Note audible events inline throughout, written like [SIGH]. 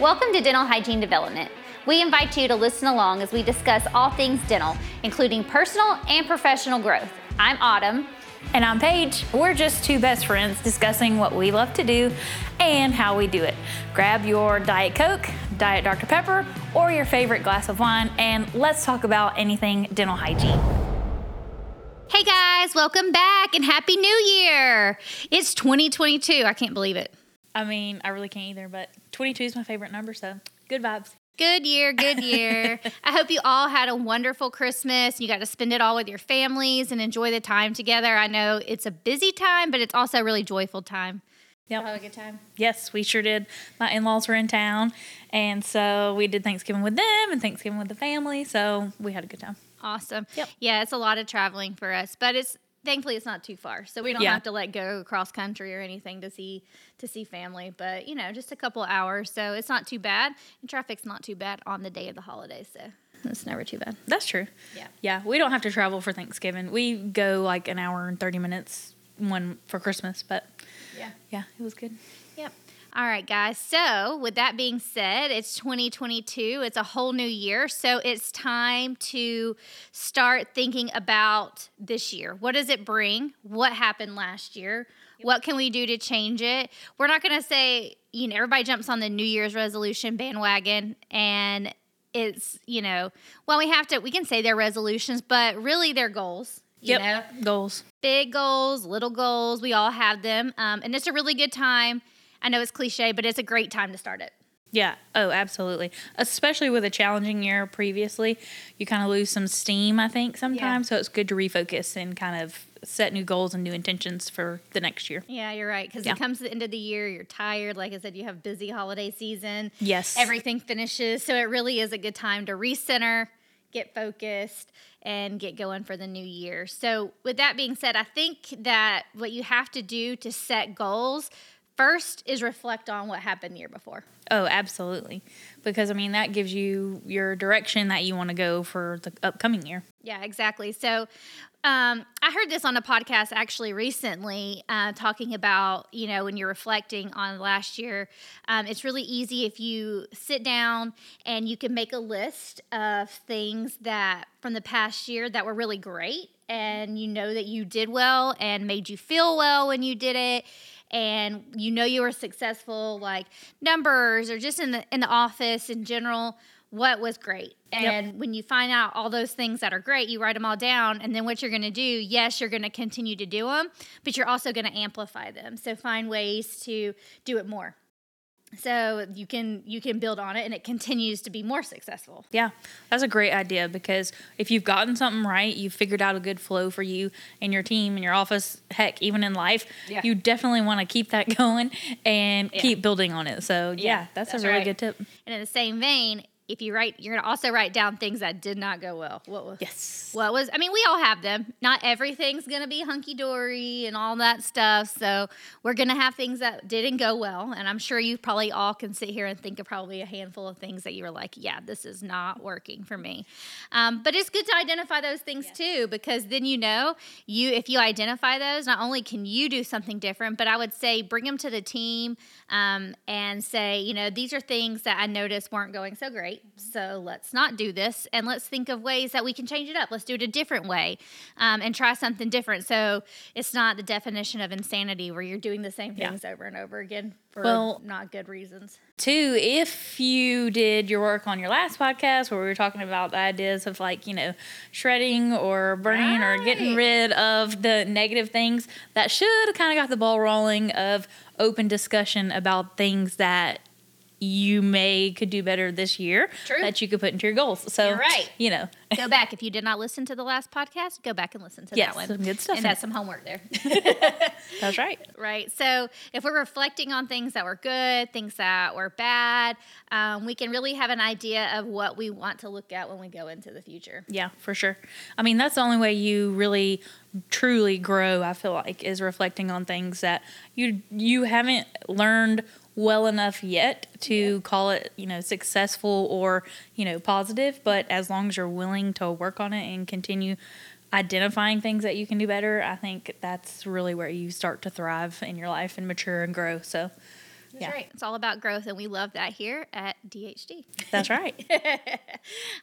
Welcome to Dental Hygiene Development. We invite you to listen along as we discuss all things dental, including personal and professional growth. I'm Autumn. And I'm Paige. We're just two best friends discussing what we love to do and how we do it. Grab your Diet Coke, Diet Dr. Pepper, or your favorite glass of wine, and let's talk about anything dental hygiene. Hey guys, welcome back and Happy New Year! It's 2022. I can't believe it. I mean, I really can't either, but 22 is my favorite number, so good vibes. Good year, good year. [LAUGHS] I hope you all had a wonderful Christmas. You got to spend it all with your families and enjoy the time together. I know it's a busy time, but it's also a really joyful time. Yep. Have a good time. Yes, we sure did. My in laws were in town, and so we did Thanksgiving with them and Thanksgiving with the family, so we had a good time. Awesome. Yep. Yeah, it's a lot of traveling for us, but it's thankfully it's not too far, so we don't Yeah. have to like go across country or anything to see to see family. But you know, just a couple hours, so it's not too bad. And traffic's not too bad on the day of the holiday, so it's never too bad. That's true. Yeah. Yeah, we don't have to travel for Thanksgiving. We go like an hour and 30 minutes one for Christmas, but Yeah. yeah, it was good. Yep. All right, guys. So, with that being said, it's 2022. It's a whole new year. So, it's time to start thinking about this year. What does it bring? What happened last year? What can we do to change it? We're not going to say, you know, everybody jumps on the New Year's resolution bandwagon and it's, you know, well, we have to, we can say their resolutions, but really they're goals. You Yep. know? Goals. big goals, little goals. We all have them. Um, and it's a really good time. I know it's cliche, but it's a great time to start it. Yeah. Oh, absolutely. Especially with a challenging year previously, you kind of lose some steam, I think, sometimes. So it's good to refocus and kind of set new goals and new intentions for the next year. Yeah, you're right. Because Yeah. it comes to the end of the year, you're tired. Like I said, you have busy holiday season. Yes. Everything finishes. So it really is a good time to recenter, get focused, and get going for the new year. So, with that being said, I think that what you have to do to set goals first is reflect on what happened the year before. Oh, absolutely. Because I mean, that gives you your direction that you want to go for the upcoming year. Yeah, exactly. So um, I heard this on a podcast actually recently, uh, talking about, you know, when you're reflecting on last year, um, it's really easy if you sit down and you can make a list of things that from the past year that were really great and you know that you did well and made you feel well when you did it and you know you were successful like numbers or just in the in the office in general what was great? And when you find out all those things that are great you write them all down and then what you're going to do yes you're going to continue to do them but you're also going to amplify them. So find ways to do it more so you can you can build on it and it continues to be more successful Yeah, that's a great idea because if you've gotten something right, you've figured out a good flow for you and your team and your office, heck, even in life, Yeah. you definitely want to keep that [LAUGHS] going and Yeah. keep building on it. So, yeah, Yeah, that's, that's a really right. good tip. and in the same vein if you write you're going to also write down things that did not go well what was Yes. What was, I mean, we all have them. Not everything's going to be hunky dory and all that stuff. So we're going to have things that didn't go well. And I'm sure you probably all can sit here and think of probably a handful of things that you were like, yeah, this is not working for me. Um, but it's good to identify those things too, because then you know, you, if you identify those, not only can you do something different, but I would say bring them to the team um, and say, you know, these are things that I noticed weren't going so great. So let's not do this and let's think of ways that we can change it up. Let's do it a different way um, and try something different. So it's not the definition of insanity where you're doing the same Yeah. things over and over again for Well- not good reasons. Two, if you did your work on your last podcast where we were talking about the ideas of like, you know, shredding or burning or getting rid of the negative things, that should have kind of got the ball rolling of open discussion about things that you may could do better this year True. that you could put into your goals. So, You're right. you know, [LAUGHS] Go back. If you did not listen to the last podcast, go back and listen to Yes, that one. some good stuff And that's it. some homework there. [LAUGHS] that's right. [LAUGHS] right? So if we're reflecting on things that were good, things that were bad, um, we can really have an idea of what we want to look at when we go into the future. Yeah, for sure. I mean, that's the only way you really truly grow, I feel like, is reflecting on things that you you haven't learned well enough yet to call it, you know, successful or, you know, positive, but as long as you're willing to work on it and continue identifying things that you can do better, I think that's really where you start to thrive in your life and mature and grow. So, That's Yeah. right. It's all about growth, and we love that here at DHD. That's right. [LAUGHS]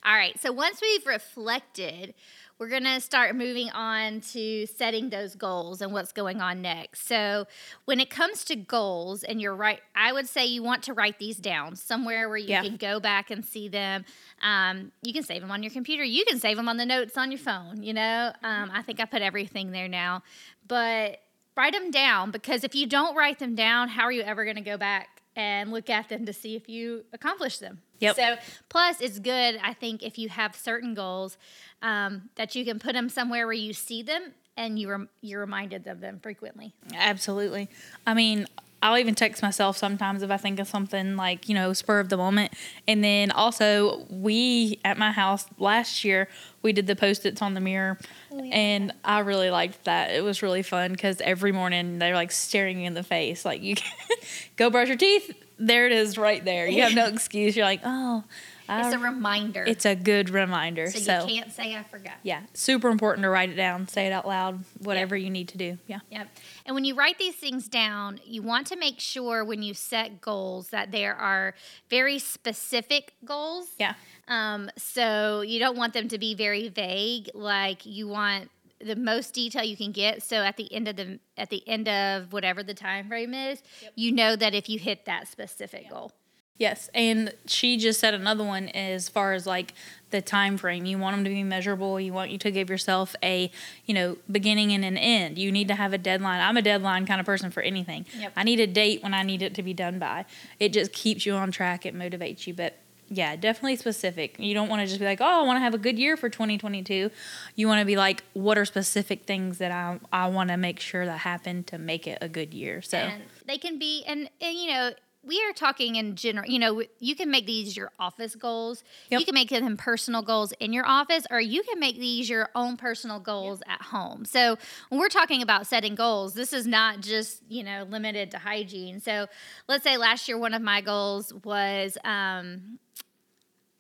All right. So once we've reflected, we're going to start moving on to setting those goals and what's going on next. So when it comes to goals, and you're right, I would say you want to write these down somewhere where you Yeah. can go back and see them. Um, you can save them on your computer. You can save them on the notes on your phone. You know, um, I think I put everything there now, but write them down because if you don't write them down, how are you ever going to go back and look at them to see if you accomplish them? Yep. So plus, it's good I think if you have certain goals um, that you can put them somewhere where you see them and you rem- you're reminded of them frequently. Absolutely. I mean, I'll even text myself sometimes if I think of something like, you know, spur of the moment. And then also, we at my house last year, we did the post its on the mirror. Oh, and I really liked that. It was really fun because every morning they're like staring you in the face. Like, you [LAUGHS] go brush your teeth. There it is right there. You have no [LAUGHS] excuse. You're like, oh, It's a reminder. it's a good reminder. so, So, you can't say I forgot. yeah, super important to write it down, say it out loud, whatever you need to do. Yeah. Yep. And when you write these things down, you want to make sure when you set goals that there are very specific goals. Yeah. Um, so you don't want them to be very vague. Like you want the most detail you can get. So at the end of the at the end of whatever the time frame is, you know that if you hit that specific goal. Yes, and she just said another one as far as like the time frame. You want them to be measurable. You want you to give yourself a, you know, beginning and an end. You need to have a deadline. I'm a deadline kind of person for anything. Yep. I need a date when I need it to be done by. It just keeps you on track. It motivates you, but yeah, definitely specific. You don't want to just be like, "Oh, I want to have a good year for 2022." You want to be like, "What are specific things that I I want to make sure that happen to make it a good year?" So, And they can be and and you know we are talking in general, you know, you can make these your office goals. Yep. You can make them personal goals in your office, or you can make these your own personal goals at home. So, when we're talking about setting goals, this is not just, you know, limited to hygiene. So, let's say last year, one of my goals was, um,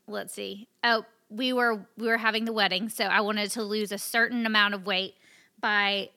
let's see, oh, we were we were having the wedding, so I wanted to lose a certain amount of weight by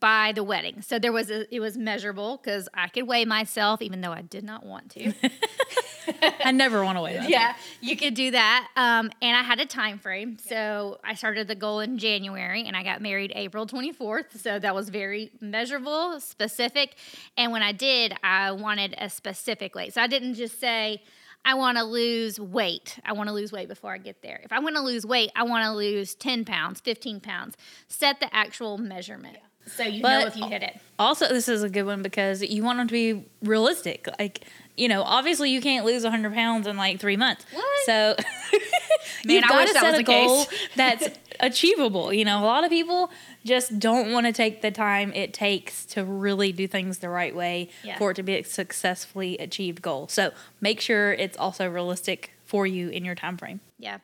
by the wedding. So there was a it was measurable because I could weigh myself even though I did not want to. [LAUGHS] I never want to weigh that. yeah, you could do that. Um, and I had a time frame. So I started the goal in January and I got married April 24th. So that was very measurable, specific. And when I did, I wanted a specific weight. So I didn't just say, I want to lose weight. I want to lose weight before I get there. If I want to lose weight, I want to lose 10 pounds, 15 pounds. Set the actual measurement. So you know But- if you hit it. Also, this is a good one because you want them to be realistic. Like, you know, obviously you can't lose 100 pounds in like three months. What? So [LAUGHS] Man, you've I got to set a goal [LAUGHS] that's achievable. You know, a lot of people just don't want to take the time it takes to really do things the right way Yeah. for it to be a successfully achieved goal. So make sure it's also realistic for you in your time frame. Yeah.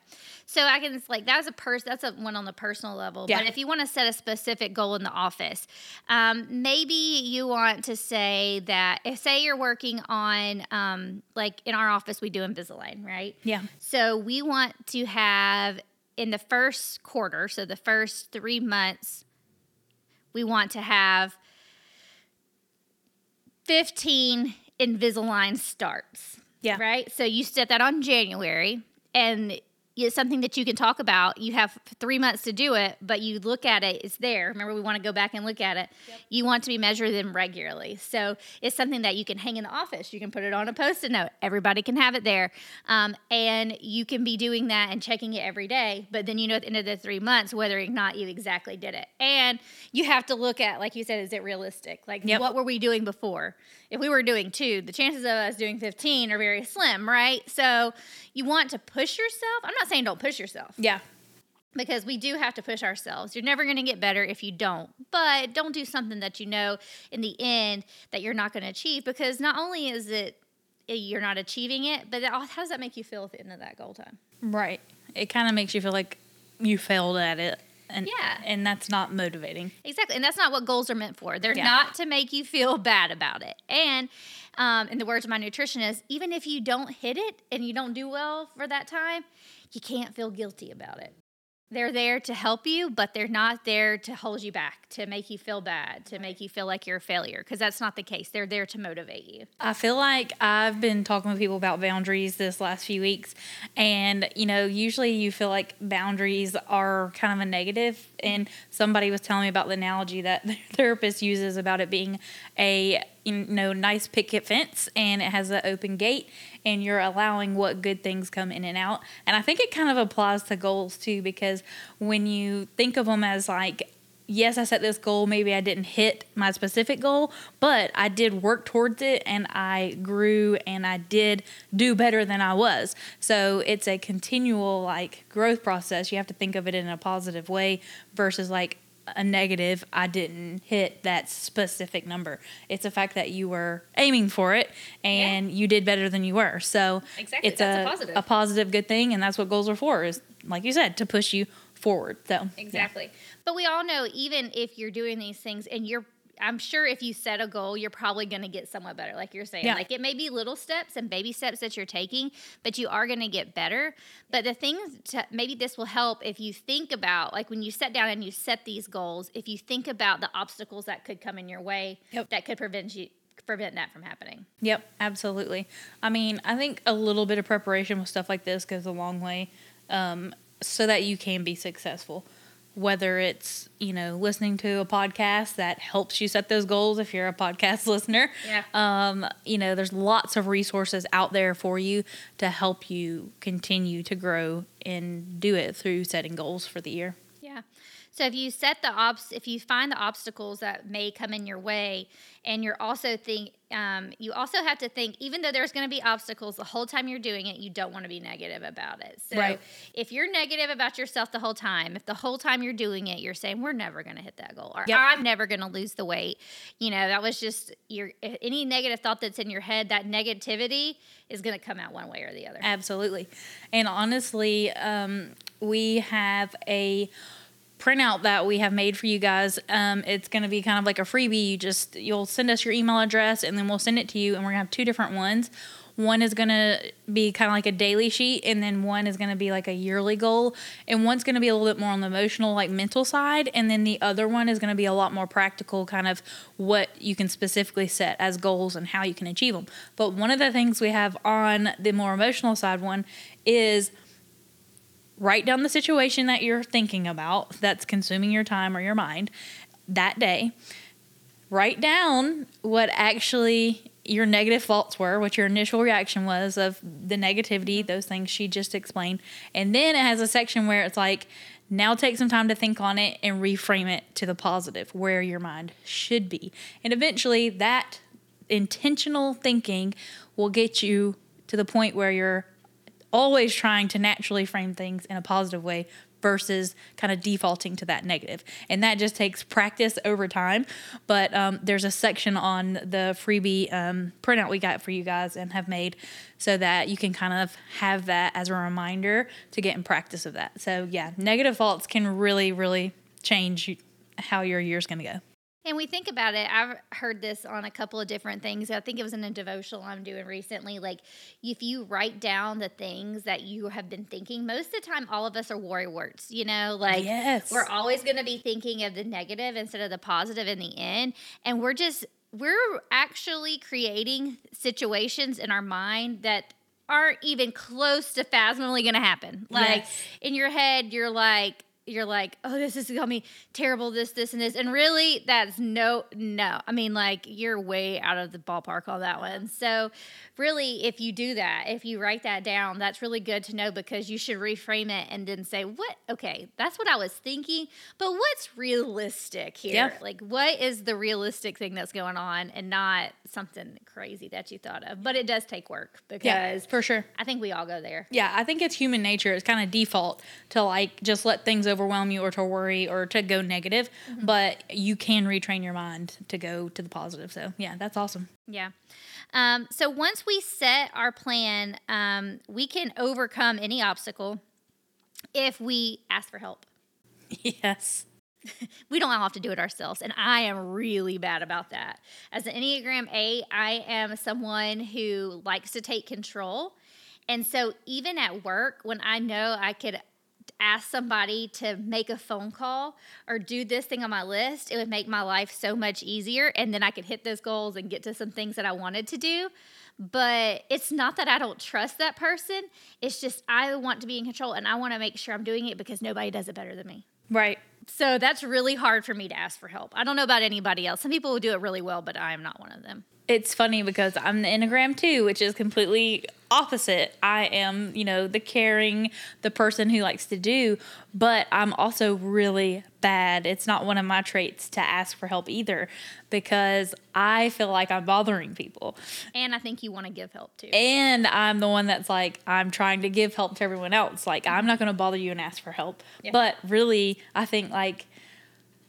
So I can like that's a person that's a one on the personal level. Yeah. But if you want to set a specific goal in the office, um, maybe you want to say that if say you're working on um, like in our office we do Invisalign, right? Yeah. So we want to have in the first quarter, so the first three months, we want to have 15 Invisalign starts. Yeah. Right? So you set that on January and it's something that you can talk about. You have three months to do it, but you look at it, it's there. Remember, we want to go back and look at it. You want to be measuring them regularly. So it's something that you can hang in the office. You can put it on a post it note. Everybody can have it there. Um, and you can be doing that and checking it every day. But then you know at the end of the three months whether or not you exactly did it. And you have to look at, like you said, is it realistic? Like, Yep. what were we doing before? If we were doing two, the chances of us doing 15 are very slim, right? So you want to push yourself. I'm not saying don't push yourself Yeah. because we do have to push ourselves. You're never going to get better if you don't. But don't do something that you know in the end that you're not going to achieve because not only is it eh, you're not achieving it, but how does that make you feel at the end of that goal time? Right. It kind of makes you feel like you failed at it. And, Yeah. and that's not motivating. Exactly. And that's not what goals are meant for. They're Yeah. not to make you feel bad about it. And um, in the words of my nutritionist, even if you don't hit it and you don't do well for that time, you can't feel guilty about it. They're there to help you, but they're not there to hold you back, to make you feel bad, to make you feel like you're a failure, because that's not the case. They're there to motivate you. I feel like I've been talking with people about boundaries this last few weeks. And, you know, usually you feel like boundaries are kind of a negative. And somebody was telling me about the analogy that [LAUGHS] the therapist uses about it being a, you know, nice picket fence and it has an open gate and you're allowing what good things come in and out. And I think it kind of applies to goals too, because when you think of them as like, yes, I set this goal, maybe I didn't hit my specific goal, but I did work towards it and I grew and I did do better than I was. So it's a continual like growth process. You have to think of it in a positive way versus like, a negative, I didn't hit that specific number. It's a fact that you were aiming for it and yeah. you did better than you were. So exactly. it's a, a, positive. a positive good thing, and that's what goals are for. Is like you said to push you forward. So exactly. Yeah. But we all know even if you're doing these things and you're I'm sure if you set a goal, you're probably going to get somewhat better. Like you're saying, yeah. like it may be little steps and baby steps that you're taking, but you are going to get better. But the things, to, maybe this will help if you think about, like when you set down and you set these goals, if you think about the obstacles that could come in your way yep. that could prevent you prevent that from happening. Yep, absolutely. I mean, I think a little bit of preparation with stuff like this goes a long way, um, so that you can be successful whether it's you know listening to a podcast that helps you set those goals if you're a podcast [LAUGHS] listener. Yeah. um, you know there's lots of resources out there for you to help you continue to grow and do it through setting goals for the year. Yeah so if you set the obs, if you find the obstacles that may come in your way, and you're also think, um, you also have to think, even though there's going to be obstacles the whole time you're doing it, you don't want to be negative about it. So right. if you're negative about yourself the whole time, if the whole time you're doing it, you're saying we're never going to hit that goal, or yep. I'm never going to lose the weight, you know, that was just your any negative thought that's in your head. That negativity is going to come out one way or the other. Absolutely, and honestly, um, we have a printout that we have made for you guys. Um, it's going to be kind of like a freebie. You just you'll send us your email address, and then we'll send it to you. And we're gonna have two different ones. One is going to be kind of like a daily sheet, and then one is going to be like a yearly goal. And one's going to be a little bit more on the emotional, like mental side. And then the other one is going to be a lot more practical, kind of what you can specifically set as goals and how you can achieve them. But one of the things we have on the more emotional side one is write down the situation that you're thinking about that's consuming your time or your mind that day. Write down what actually your negative thoughts were, what your initial reaction was of the negativity, those things she just explained. And then it has a section where it's like, now take some time to think on it and reframe it to the positive, where your mind should be. And eventually, that intentional thinking will get you to the point where you're always trying to naturally frame things in a positive way versus kind of defaulting to that negative. And that just takes practice over time. But um, there's a section on the freebie um, printout we got for you guys and have made so that you can kind of have that as a reminder to get in practice of that. So, yeah, negative thoughts can really, really change how your year's going to go. And we think about it. I've heard this on a couple of different things. I think it was in a devotional I'm doing recently. Like, if you write down the things that you have been thinking, most of the time, all of us are worry words. You know, like yes. we're always going to be thinking of the negative instead of the positive in the end. And we're just, we're actually creating situations in our mind that aren't even close to phasmally going to happen. Like, yes. in your head, you're like, you're like, oh, this is gonna be terrible, this, this, and this. And really, that's no, no. I mean, like, you're way out of the ballpark on that one. So, really, if you do that, if you write that down, that's really good to know because you should reframe it and then say, what, okay, that's what I was thinking, but what's realistic here? Yeah. Like, what is the realistic thing that's going on and not something crazy that you thought of? But it does take work because, yeah, for sure. I think we all go there. Yeah, I think it's human nature. It's kind of default to like just let things overwhelm you or to worry or to go negative, mm-hmm. but you can retrain your mind to go to the positive. So, yeah, that's awesome. Yeah. Um, so once we set our plan, um, we can overcome any obstacle if we ask for help. [LAUGHS] Yes. [LAUGHS] we don't all have to do it ourselves. And I am really bad about that. As an Enneagram 8, I am someone who likes to take control. And so even at work, when I know I could ask somebody to make a phone call or do this thing on my list, it would make my life so much easier. And then I could hit those goals and get to some things that I wanted to do. But it's not that I don't trust that person. It's just I want to be in control and I want to make sure I'm doing it because nobody does it better than me. Right. So that's really hard for me to ask for help. I don't know about anybody else. Some people will do it really well, but I am not one of them. It's funny because I'm the Enneagram too, which is completely opposite. I am, you know, the caring, the person who likes to do, but I'm also really bad. It's not one of my traits to ask for help either because I feel like I'm bothering people. And I think you want to give help too. And I'm the one that's like, I'm trying to give help to everyone else. Like, I'm not going to bother you and ask for help. Yeah. But really, I think like,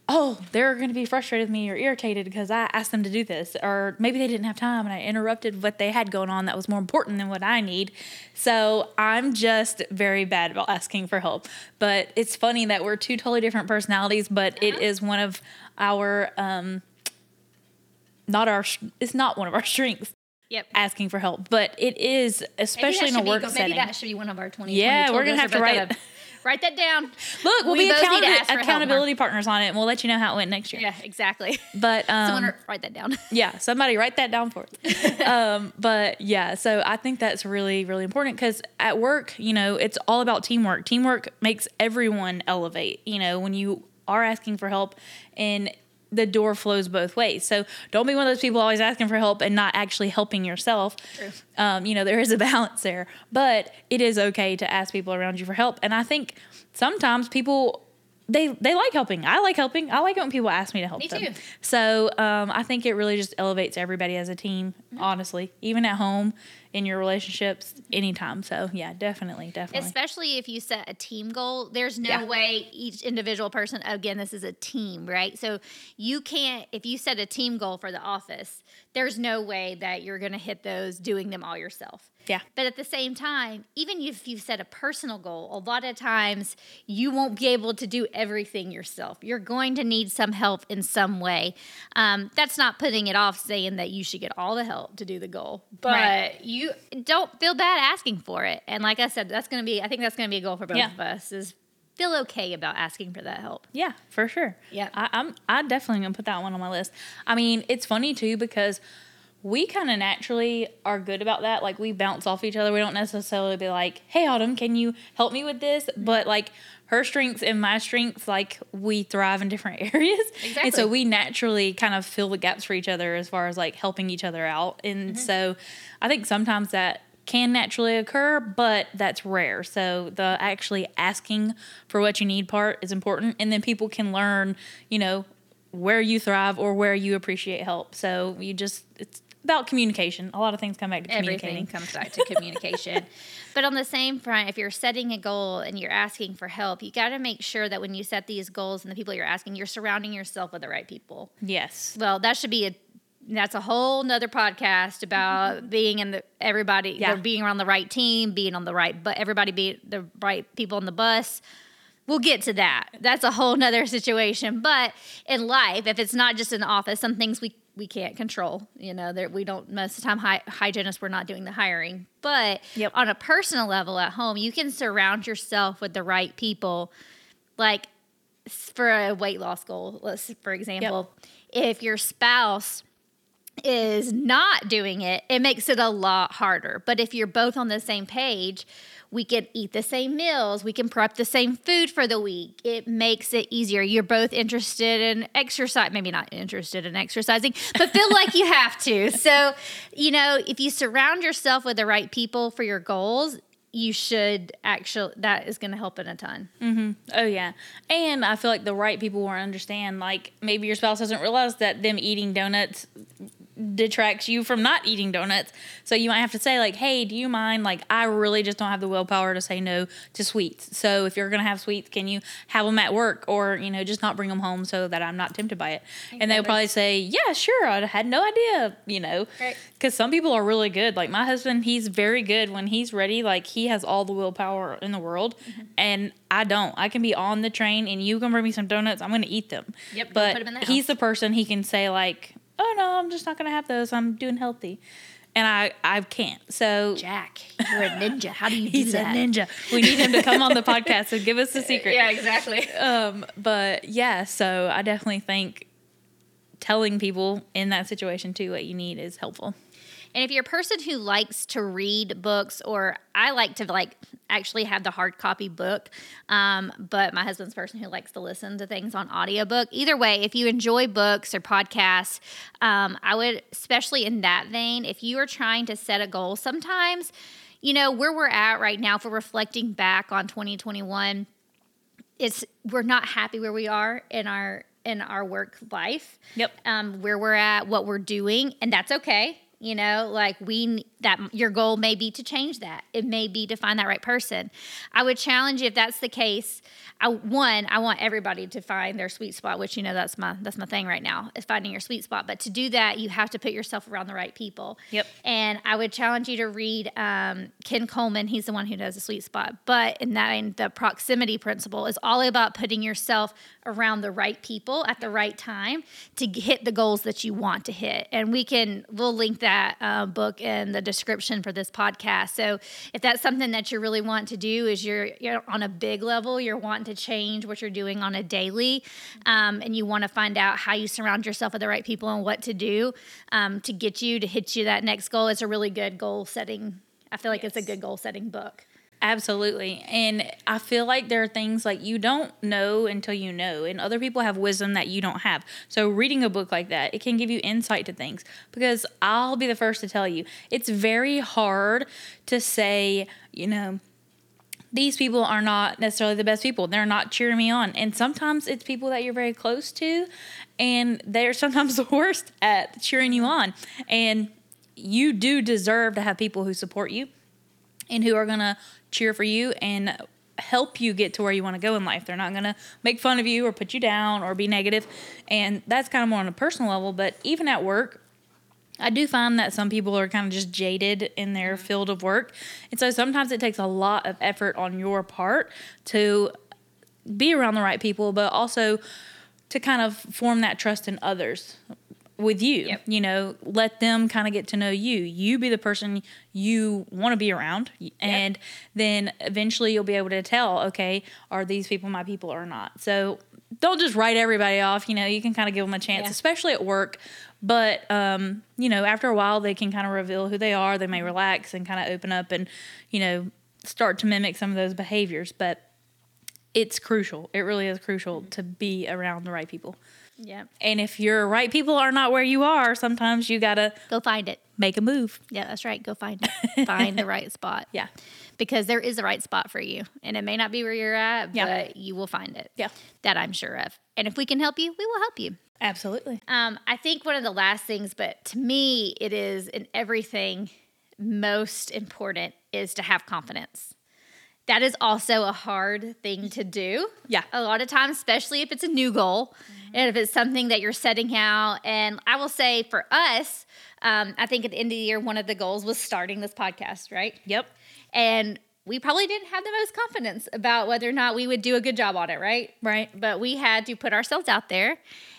oh, they're going to be frustrated with me or irritated because I asked them to do this. Or maybe they didn't have time and I interrupted what they had going on that was more important than what I need. So I'm just very bad about asking for help. But it's funny that we're two totally different personalities, but it is one of our, um, not our, it's not one of our strengths Yep. asking for help, but it is, especially in a work maybe setting. that should be one of our 20. Yeah, we're gonna have to write- [LAUGHS] write that down. Look, we'll We be both need to ask for help, accountability partners on it, and we'll let you know how it went next year. Yeah, exactly. But [LAUGHS] um, Someone write that down. [LAUGHS] yeah, somebody write that down for us. [LAUGHS] um, but yeah, so I think that's really, really important because at work, you know, it's all about teamwork. Teamwork makes everyone elevate. You know, when you are asking for help and the door flows both ways. So don't be one of those people always asking for help and not actually helping yourself. Um, you know, there is a [LAUGHS] balance there, but it is okay to ask people around you for help. And I think sometimes people they they like helping. I like helping. I like it when people ask me to help Me them. too. So um, I think it really just elevates everybody as a team. Mm-hmm. Honestly, even at home, in your relationships, anytime. So yeah, definitely, definitely. Especially if you set a team goal, there's no Yeah. way each individual person, again, this is a team, right? So you can't, if you set a team goal for the office, there's no way that you're going to hit those doing them all yourself. Yeah. But at the same time, even if you've set a personal goal, a lot of times you won't be able to do everything yourself. You're going to need some help in some way. Um, that's not putting it off saying that you should get all the help to do the goal, but Right. you don't feel bad asking for it. And like I said, that's going to be, I think that's going to be a goal for both Yeah. of us is feel okay about asking for that help. Yeah, for sure. Yeah. I, I'm I definitely gonna put that one on my list. I mean, it's funny too because we kind of naturally are good about that. Like we bounce off each other. We don't necessarily be like, "Hey, Autumn, can you help me with this?" Mm-hmm. But like her strengths and my strengths, like we thrive in different [LAUGHS] areas, exactly. and so we naturally kind of fill the gaps for each other as far as like helping each other out. And mm-hmm. so, I think sometimes that can naturally occur, but that's rare. So the actually asking for what you need part is important, and then people can learn, you know, where you thrive or where you appreciate help. So you just it's about communication. A lot of things come back to communicating. Everything comes back to [LAUGHS] communication. But on the same front, if you're setting a goal and you're asking for help, you got to make sure that when you set these goals and the people you're asking, you're surrounding yourself with the right people. Yes. Well, that should be a that's a whole nother podcast about [LAUGHS] being in the everybody. Yeah. being around the right team, being on the right but everybody be the right people on the bus. We'll get to that. That's a whole nother situation. But in life, if it's not just in the office, some things we we can't control. You know, that we don't most of the time. Hy- hygienists, we're not doing the hiring. But Yep. on a personal level at home, you can surround yourself with the right people. Like for a weight loss goal, let's for example, if your spouse is not doing it, it makes it a lot harder. But if you're both on the same page, we can eat the same meals, we can prep the same food for the week. It makes it easier. You're both interested in exercise, maybe not interested in exercising, but feel like you have to. [LAUGHS] So, you know, if you surround yourself with the right people for your goals, you should actually, that is going to help in a ton. Mm-hmm. oh yeah, and I feel like the right people will understand. Like maybe your spouse doesn't realize that them eating donuts detracts you from not eating donuts. So you might have to say like, "Hey, do you mind? Like, I really just don't have the willpower to say no to sweets. So if you're gonna have sweets, can you have them at work, or you know, just not bring them home so that I'm not tempted by it?" And they'll probably say, "Yeah, sure. I had no idea." You know, Right. because some people are really good. Like my husband, he's very good when he's ready. Like he has all the willpower in the world, Mm-hmm. and I don't. I can be on the train, and you can bring me some donuts. I'm gonna eat them. Yep, But put 'em in the he's the person he can say like, "Oh no, I'm just not gonna have those. I'm doing healthy." and I I can't. So Jack, you're a ninja. How do you [LAUGHS] do he's a ninja. We need him to come on the [LAUGHS] podcast and give us the secret. Yeah, exactly. Um, but yeah, so I definitely think telling people in that situation too what you need is helpful. And if you're a person who likes to read books, or I like to like actually have the hard copy book, um, but my husband's a person who likes to listen to things on audiobook. Either way, if you enjoy books or podcasts, um, I would, especially in that vein, if you are trying to set a goal, sometimes, you know, where we're at right now, for reflecting back on 2021, it's we're not happy where we are in our in our work life. Yep. Um, where we're at, what we're doing, and that's okay. You know, like we that your goal may be to change that. It may be to find that right person. I would challenge you if that's the case. I, one, I want everybody to find their sweet spot, which you know that's my that's my thing right now is finding your sweet spot. But to do that, you have to put yourself around the right people. Yep. And I would challenge you to read um, Ken Coleman. He's the one who does the sweet spot. But in that, in the proximity principle is all about putting yourself around the right people at the right time to hit the goals that you want to hit. And we can we'll link that uh, book in the description for this podcast. So if that's something that you really want to do, is you're you're on a big level, you're wanting to change what you're doing on a daily, um, and you want to find out how you surround yourself with the right people and what to do um, to get you to hit you that next goal. It's a really good goal setting. I feel like it's a good goal setting book. Absolutely. And I feel like there are things like you don't know until you know, and other people have wisdom that you don't have. So, reading a book like that, it can give you insight to things. Because I'll be the first to tell you, it's very hard to say, you know, these people are not necessarily the best people. They're not cheering me on. And sometimes it's people that you're very close to, and they're [LAUGHS] sometimes the worst at cheering you on. And you do deserve to have people who support you and who are going to cheer for you and help you get to where you want to go in life. They're not going to make fun of you or put you down or be negative. And that's kind of more on a personal level. But even at work, I do find that some people are kind of just jaded in their mm-hmm. field of work. And so sometimes it takes a lot of effort on your part to be around the right people, but also to kind of form that trust in others with you. Yep. You know, let them kind of get to know you. You be the person you want to be around. And then eventually you'll be able to tell, okay, are these people my people or not? So don't just write everybody off. You know, you can kind of give them a chance, Yeah. especially at work. But, um, you know, after a while, they can kind of reveal who they are. They may relax and kind of open up and, you know, start to mimic some of those behaviors. But it's crucial. It really is crucial to be around the right people. Yeah. And if your right people are not where you are, sometimes you got to Go find it. make a move. Yeah, that's right. Go find it. find the [LAUGHS] right spot. Yeah. Because there is a right spot for you. And it may not be where you're at, Yeah. but you will find it. Yeah. That I'm sure of. And if we can help you, we will help you. Absolutely. Um, I think one of the last things, but to me, it is in everything most important is to have confidence. That is also a hard thing to do. Yeah. A lot of times, especially if it's a new goal and if it's something that you're setting out. And I will say for us, um, I think at the end of the year, one of the goals was starting this podcast, right? Yep. And we probably didn't have the most confidence about whether or not we would do a good job on it, right? Right. But we had to put ourselves out there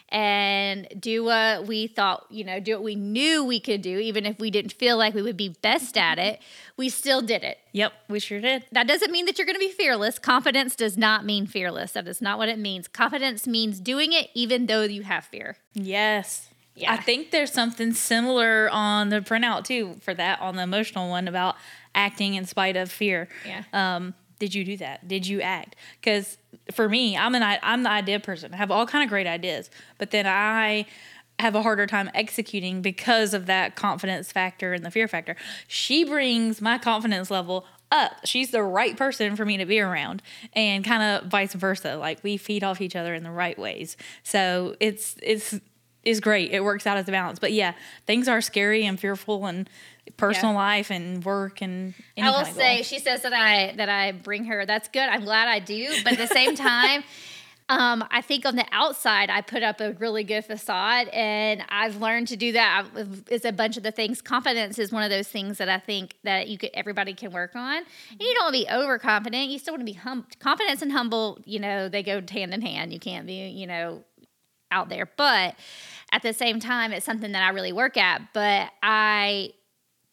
and do what we thought, you know, do what we knew we could do, even if we didn't feel like we would be best at it. We still did it. Yep. We sure did. That doesn't mean that you're going to be fearless. Confidence does not mean fearless. That is not what it means. Confidence means doing it even though you have fear. Yes. Yeah. I think there's something similar on the printout too for that on the emotional one about acting in spite of fear. Yeah. Um, did you do that? Did you act? Because for me, I'm an I'm the idea person. I have all kind of great ideas, but then I have a harder time executing because of that confidence factor and the fear factor. She brings my confidence level up. She's the right person for me to be around, and kind of vice versa. Like we feed off each other in the right ways. So it's it's is great. It works out as a balance. But yeah, things are scary and fearful and personal Yeah. life and work and I will say she says that I that I bring her. That's good. I'm glad I do. But at the same [LAUGHS] time, um, I think on the outside I put up a really good facade, and I've learned to do that. I've- It's a bunch of the things. Confidence is one of those things that I think that you could everybody can work on. And you don't want to be overconfident. You still want to be hum- confidence and humble. You know they go hand in hand. You can't be you know out there, but at the same time, it's something that I really work at. But I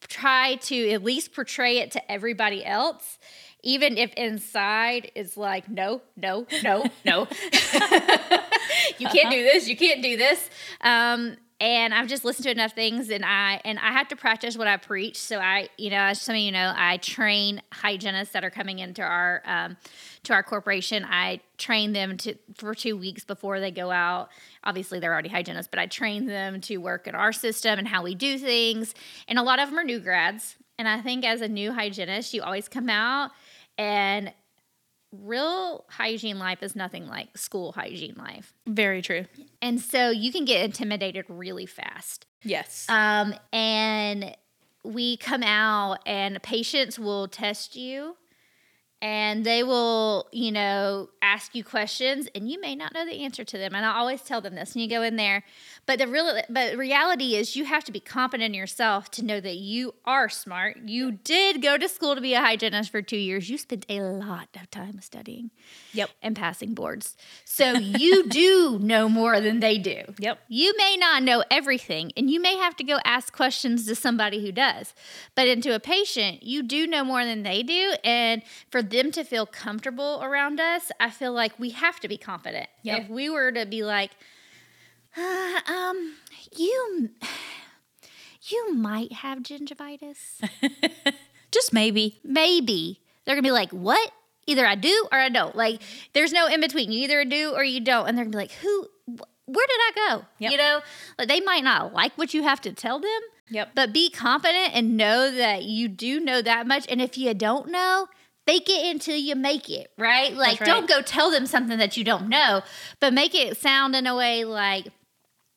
try to at least portray it to everybody else even if inside is like no no no no [LAUGHS] [LAUGHS] you can't do this you can't do this um, and I've just listened to enough things, and I and I have to practice what I preach. So I, you know, as some of you know, I train hygienists that are coming into our um, to our corporation. I train them to for two weeks before they go out. Obviously, they're already hygienists, but I train them to work in our system and how we do things. And a lot of them are new grads. And I think as a new hygienist, you always come out and real hygiene life is nothing like school hygiene life. Very true. And so you can get intimidated really fast. Yes. Um, and we come out, and patients will test you and they will, you know, ask you questions and you may not know the answer to them. And I always tell them this when you go in there. But the real but reality is you have to be confident in yourself to know that you are smart. You did go to school to be a hygienist for 2 years. You spent a lot of time studying. Yep. And passing boards. So you do know more than they do. Yep. You may not know everything and you may have to go ask questions to somebody who does. But into a patient, you do know more than they do and for them to feel comfortable around us, I feel like we have to be confident. Yep. If we were to be like, uh, um, you, you might have gingivitis, [LAUGHS] Just maybe. maybe they're gonna be like, what? Either I do or I don't. Like, there's no in between. You either do or you don't. And they're gonna be like, who? wh- Where did I go? Yep. You know, like they might not like what you have to tell them, Yep. but be confident and know that you do know that much. And if you don't know, fake it until you make it, right? Like, right. don't go tell them something that you don't know, but make it sound in a way like,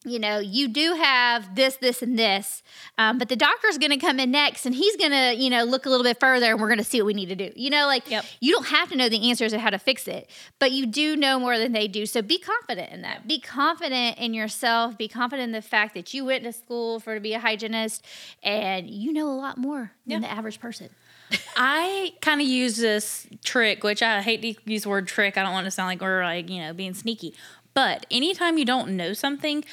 you know, you do have this, this, and this, um, but the doctor's going to come in next and he's going to, you know, look a little bit further and we're going to see what we need to do. You know, like Yep. you don't have to know the answers of how to fix it, but you do know more than they do. So be confident in that. Be confident in yourself. Be confident in the fact that you went to school for to be a hygienist and you know a lot more than Yeah. the average person. [LAUGHS] I kind of use this trick, which I hate to use the word trick. I don't want to sound like we're like, you know, being sneaky. But anytime you don't know something,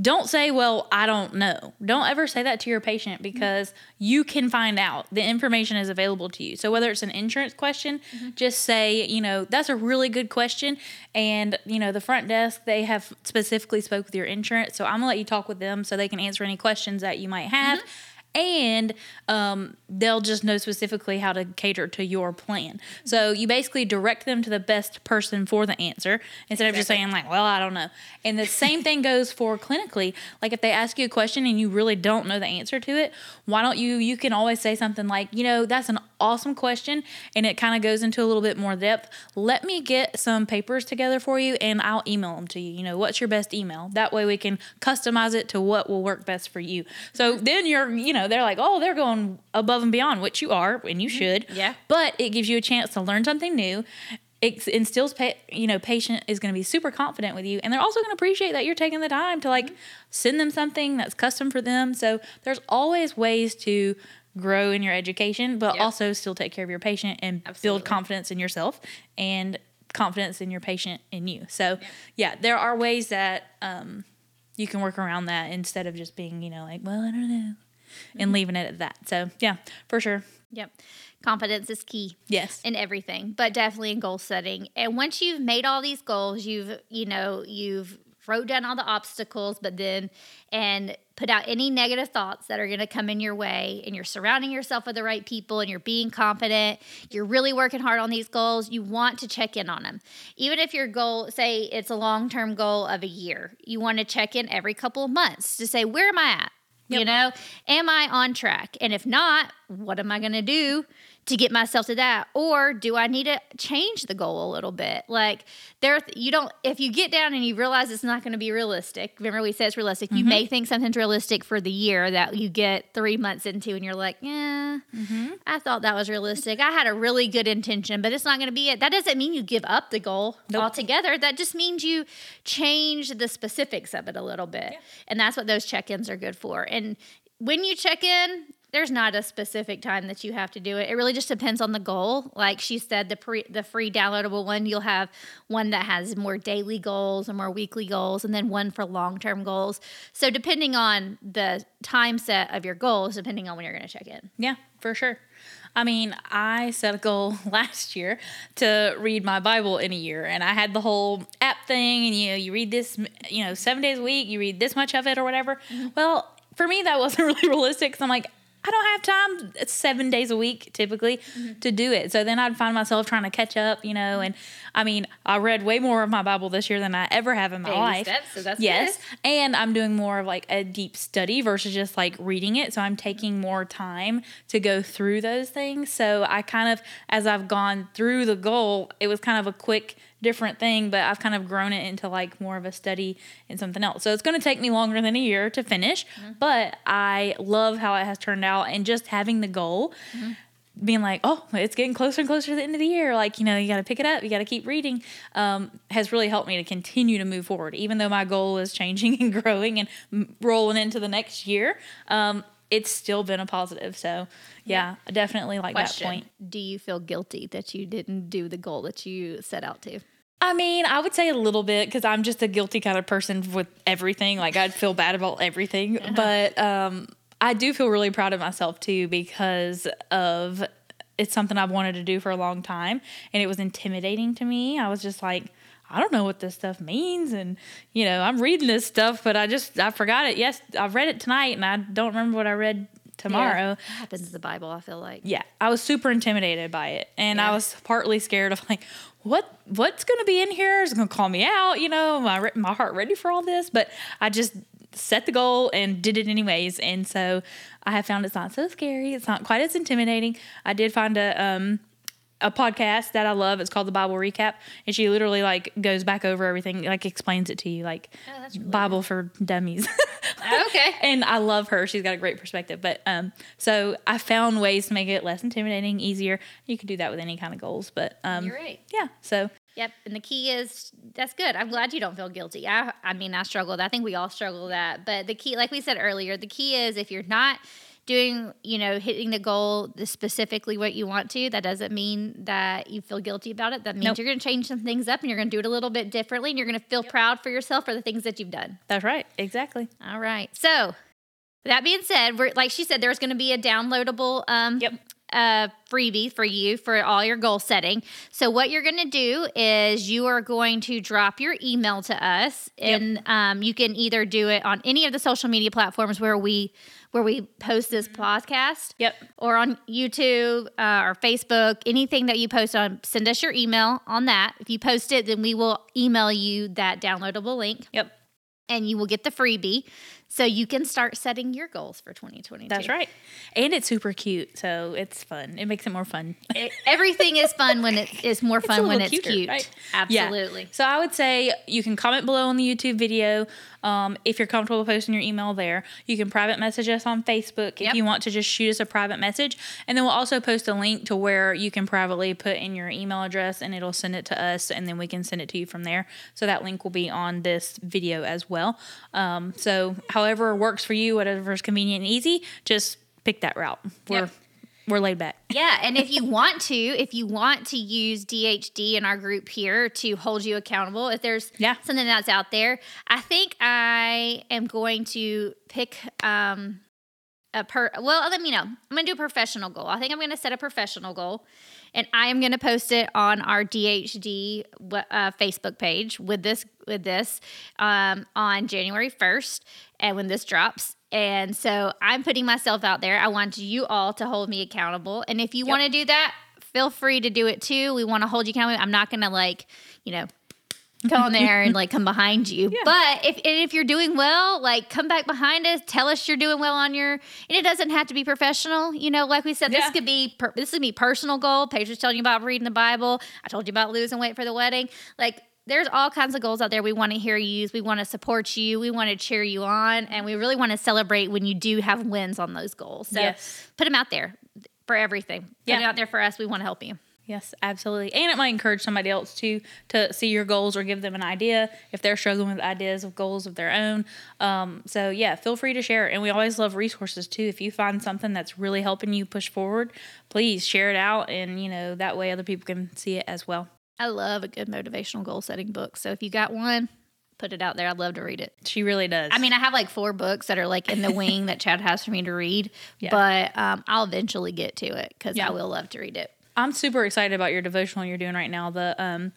don't say, well, I don't know. Don't ever say that to your patient mm-hmm. because you can find out. The information is available to you. So whether it's an insurance question, mm-hmm. just say, you know, that's a really good question. And, you know, the front desk, they have specifically spoke with your insurance. So I'm going to let you talk with them so they can answer any questions that you might have mm-hmm. And um, they'll just know specifically how to cater to your plan. So you basically direct them to the best person for the answer instead of just saying like, "Well, I don't know." And the same thing goes for clinically. Like if they ask you a question and you really don't know the answer to it, why don't you? You can always say something like, "You know, that's an awesome question," and it kind of goes into a little bit more depth. Let me get some papers together for you, and I'll email them to you. You know, what's your best email? That way we can customize it to what will work best for you. So then you're, you know, they're like, oh, they're going above and beyond, which you are, and you should. Yeah. But it gives you a chance to learn something new. It instills, pa- you know, patient is going to be super confident with you, and they're also going to appreciate that you're taking the time to like send them something that's custom for them. So there's always ways to grow in your education, but Yep. also still take care of your patient and Absolutely. build confidence in yourself and confidence in your patient in you. So yeah, there are ways that um, you can work around that instead of just being, you know, like, well, I don't know, and mm-hmm. leaving it at that. So yeah, for sure. Yep. Confidence is key. Yes. in everything, but definitely in goal setting. And once you've made all these goals, you've you know you've wrote down all the obstacles, but then and put out any negative thoughts that are going to come in your way, and you're surrounding yourself with the right people, and you're being confident. You're really working hard on these goals. You want to check in on them, even if your goal, say, it's a long term goal of a year. You want to check in every couple of months to say where am I at. You know, am I on track? And if not, what am I going to do to get myself to that? Or do I need to change the goal a little bit? Like there, you don't. If you get down and you realize it's not going to be realistic. Remember, we said it's realistic. You mm-hmm. may think something's realistic for the year that you get three months into, and you're like, yeah, I thought that was realistic. I had a really good intention, but it's not going to be it. That doesn't mean you give up the goal Nope. altogether. That just means you change the specifics of it a little bit. And that's what those check ins are good for. And when you check in, there's not a specific time that you have to do it. It really just depends on the goal. Like she said, the pre the free downloadable one, you'll have one that has more daily goals or more weekly goals, and then one for long term goals. So depending on the time set of your goals, depending on when you're going to check in. Yeah, for sure. I mean, I set a goal [LAUGHS] last year to read my Bible in a year, and I had the whole app thing, and you know, you read this, you know, seven days a week, you read this much of it or whatever. Mm-hmm. Well, for me, that wasn't [LAUGHS] really realistic because I'm like, I don't have time seven days a week typically mm-hmm. to do it. So then I'd find myself trying to catch up, you know. And I mean, I read way more of my Bible this year than I ever have in my Baby life. Steps, so that's yes, good. and I'm doing more of like a deep study versus just like reading it. So I'm taking more time to go through those things. So I kind of, as I've gone through the goal, it was kind of a quick different thing, but I've kind of grown it into like more of a study and something else. So it's going to take me longer than a year to finish, mm-hmm. but I love how it has turned out and just having the goal. Mm-hmm. Being like, oh, it's getting closer and closer to the end of the year. Like, you know, you got to pick it up, you got to keep reading, um, has really helped me to continue to move forward. Even though my goal is changing [LAUGHS] and growing and rolling into the next year, um, it's still been a positive. So, yeah, I definitely like Question. that point. Do you feel guilty that you didn't do the goal that you set out to? I mean, I would say a little bit because I'm just a guilty kind of person with everything. Like I'd feel bad about everything, [LAUGHS] uh-huh. but um, I do feel really proud of myself too because of it's something I've wanted to do for a long time, and it was intimidating to me. I was just like. I don't know what this stuff means. And, you know, I'm reading this stuff, but I just, I forgot it. Yes, I read it tonight and I don't remember what I read tomorrow. Yeah, happens to the Bible, I feel like. Yeah. I was super intimidated by it. And yeah. I was partly scared of like, what what's going to be in here? Is it going to call me out? You know, my my heart ready for all this? But I just set the goal and did it anyways. And so I have found it's not so scary. It's not quite as intimidating. I did find a um a podcast that I love. It's called the Bible Recap, and she literally like goes back over everything, like explains it to you, like oh, really Bible cool. for dummies. [LAUGHS] [LAUGHS] Okay. and I love her. She's got a great perspective. But um, so I found ways to make it less intimidating, easier. You can do that with any kind of goals. But um, you're right. Yeah. So Yep, and the key is that's good. I'm glad you don't feel guilty. I, I mean, I struggled. I think we all struggle with that. But the key, like we said earlier, the key is if you're not doing, you know, hitting the goal specifically what you want to, that doesn't mean that you feel guilty about it. That means nope. you're going to change some things up and you're going to do it a little bit differently and you're going to feel yep. proud for yourself for the things that you've done. That's right. Exactly. All right. So, that being said, we're, like she said, there's going to be a downloadable um, yep a freebie for you for all your goal setting. So what you're going to do is you are going to drop your email to us, and yep. um, you can either do it on any of the social media platforms where we where we post this podcast. Yep. Or on YouTube uh, or Facebook, anything that you post on, send us your email on that. If you post it, then we will email you that downloadable link. Yep. And you will get the freebie. So you can start setting your goals for 2022. That's right. And it's super cute. So it's fun. It makes it more fun. It, everything is fun when it is more fun when it's cuter, cute. Right? Absolutely. Yeah. So I would say you can comment below on the YouTube video. Um, if you're comfortable posting your email there, you can private message us on Facebook if yep. you want to just shoot us a private message. And then we'll also post a link to where you can privately put in your email address and it'll send it to us and then we can send it to you from there. So that link will be on this video as well. Um, so, however works for you, whatever is convenient and easy, just pick that route. We're yep we're laid back. Yeah, and if you [LAUGHS] want to, if you want to use DHD in our group here to hold you accountable, if there's yeah. something that's out there, I think I am going to pick um a per well, let me know. I'm going to do a professional goal. I think I'm going to set a professional goal and I am going to post it on our DHD uh, Facebook page with this with this um, on January 1st and when this drops and so I'm putting myself out there. I want you all to hold me accountable. And if you yep. want to do that, feel free to do it too. We want to hold you accountable. I'm not going to like, you know, go on there and like come behind you. [LAUGHS] Yeah. But if if you're doing well, like come back behind us, tell us you're doing well on your. And it doesn't have to be professional. You know, like we said, yeah. this could be per, this could be personal goal. Paige was telling you about reading the Bible. I told you about losing weight for the wedding. Like there's all kinds of goals out there we want to hear you use. We want to support you. We want to cheer you on. And we really want to celebrate when you do have wins on those goals. So yes. put them out there for everything. Yeah. Put it out there for us. We want to help you. Yes, absolutely. And it might encourage somebody else to to see your goals or give them an idea if they're struggling with ideas of goals of their own. Um, so yeah, feel free to share. And we always love resources too. If you find something that's really helping you push forward, please share it out, and you know that way other people can see it as well. I love a good motivational goal setting book. So if you got one, put it out there. I'd love to read it. She really does. I mean, I have like four books that are like in the wing that Chad has for me to read, Yeah. but um, I'll eventually get to it because Yeah. I will love to read it. I'm super excited about your devotional you're doing right now. The um,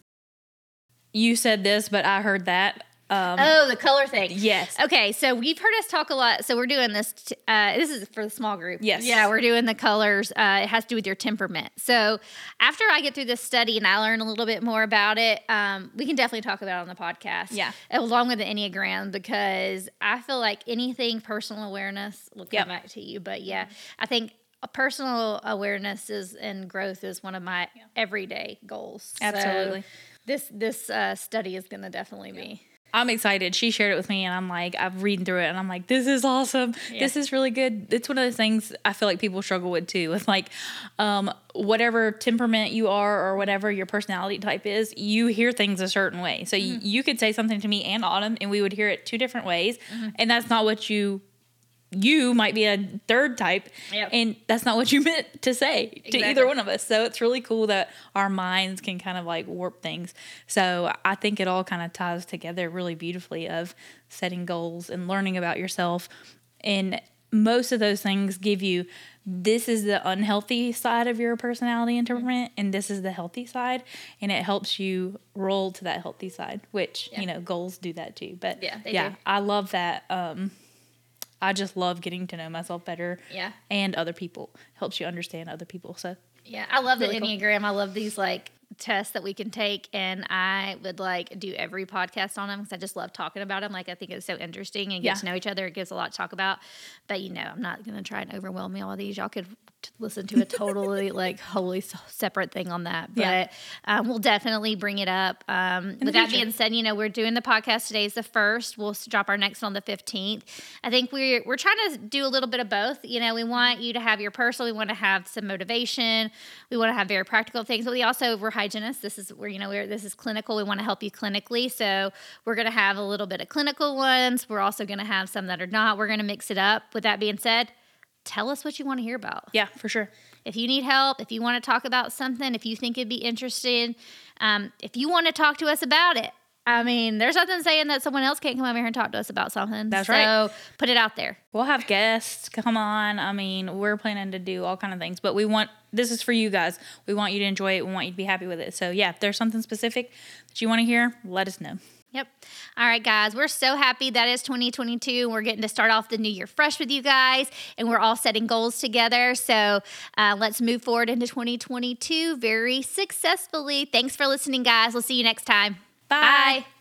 you said this, but I heard that. Um, Oh, the color thing. yes. Okay, so we've heard us talk a lot. So we're doing this. T- uh, this is for the small group. Yes. Yeah, we're doing the colors. Uh, it has to do with your temperament. So after I get through this study and I learn a little bit more about it, um, we can definitely talk about it on the podcast. Yeah. along with the enneagram because I feel like anything personal awareness will come Yep. back to you. But yeah, I think. Personal awareness is and growth is one of my everyday goals. So Absolutely. this this uh, study is going to definitely be I'm excited. She shared it with me, and I'm like, I'm reading through it, and I'm like, this is awesome. This is really good. It's one of those things I feel like people struggle with too. With like, um, whatever temperament you are or whatever your personality type is, you hear things a certain way. So y- you could say something to me and Autumn, and we would hear it two different ways, and that's not what you. You might be a third type, Yep. and that's not what you meant to say to Exactly. either one of us. So it's really cool that our minds can kind of like warp things. So I think it all kind of ties together really beautifully of setting goals and learning about yourself. And most of those things give you this is the unhealthy side of your personality and temperament, and this is the healthy side. And it helps you roll to that healthy side, which, Yeah. you know, goals do that too. But Yeah, they yeah, do. I love that. Um, I just love getting to know myself better Yeah. and other people. Helps you understand other people. So Yeah, I love Really the cool. Enneagram. I love these like tests that we can take, and I would like do every podcast on them because I just love talking about them. Like I think it's so interesting and get Yeah. to know each other. It gives a lot to talk about. But you know, I'm not gonna try and overwhelm me all these. Y'all could t- listen to a totally [LAUGHS] like wholly separate thing on that. But Yeah. um, we'll definitely bring it up. Um, with that future. being said, you know, we're doing the podcast today is the first. We'll drop our next one on the 15th. I think we're we're trying to do a little bit of both. You know, we want you to have your personal, we want to have some motivation, we want to have very practical things, but we also we're hygienists. This is where you know we're this is clinical. We want to help you clinically, so we're going to have a little bit of clinical ones. We're also going to have some that are not. We're going to mix it up. With that being said, tell us what you want to hear about. yeah, for sure. If you need help, if you want to talk about something, if you think it'd be interesting, um, if you want to talk to us about it. I mean, there's nothing saying that someone else can't come over here and talk to us about something. That's so right. put it out there. We'll have guests come on. I mean, we're planning to do all kind of things, but we want this is for you guys. We want you to enjoy it. We want you to be happy with it. So yeah, if there's something specific that you want to hear, let us know. Yep. All right, guys. We're so happy that is 2022. We're getting to start off the new year fresh with you guys, and we're all setting goals together. So uh, let's move forward into 2022 very successfully. Thanks for listening, guys. We'll see you next time. Bye. Bye.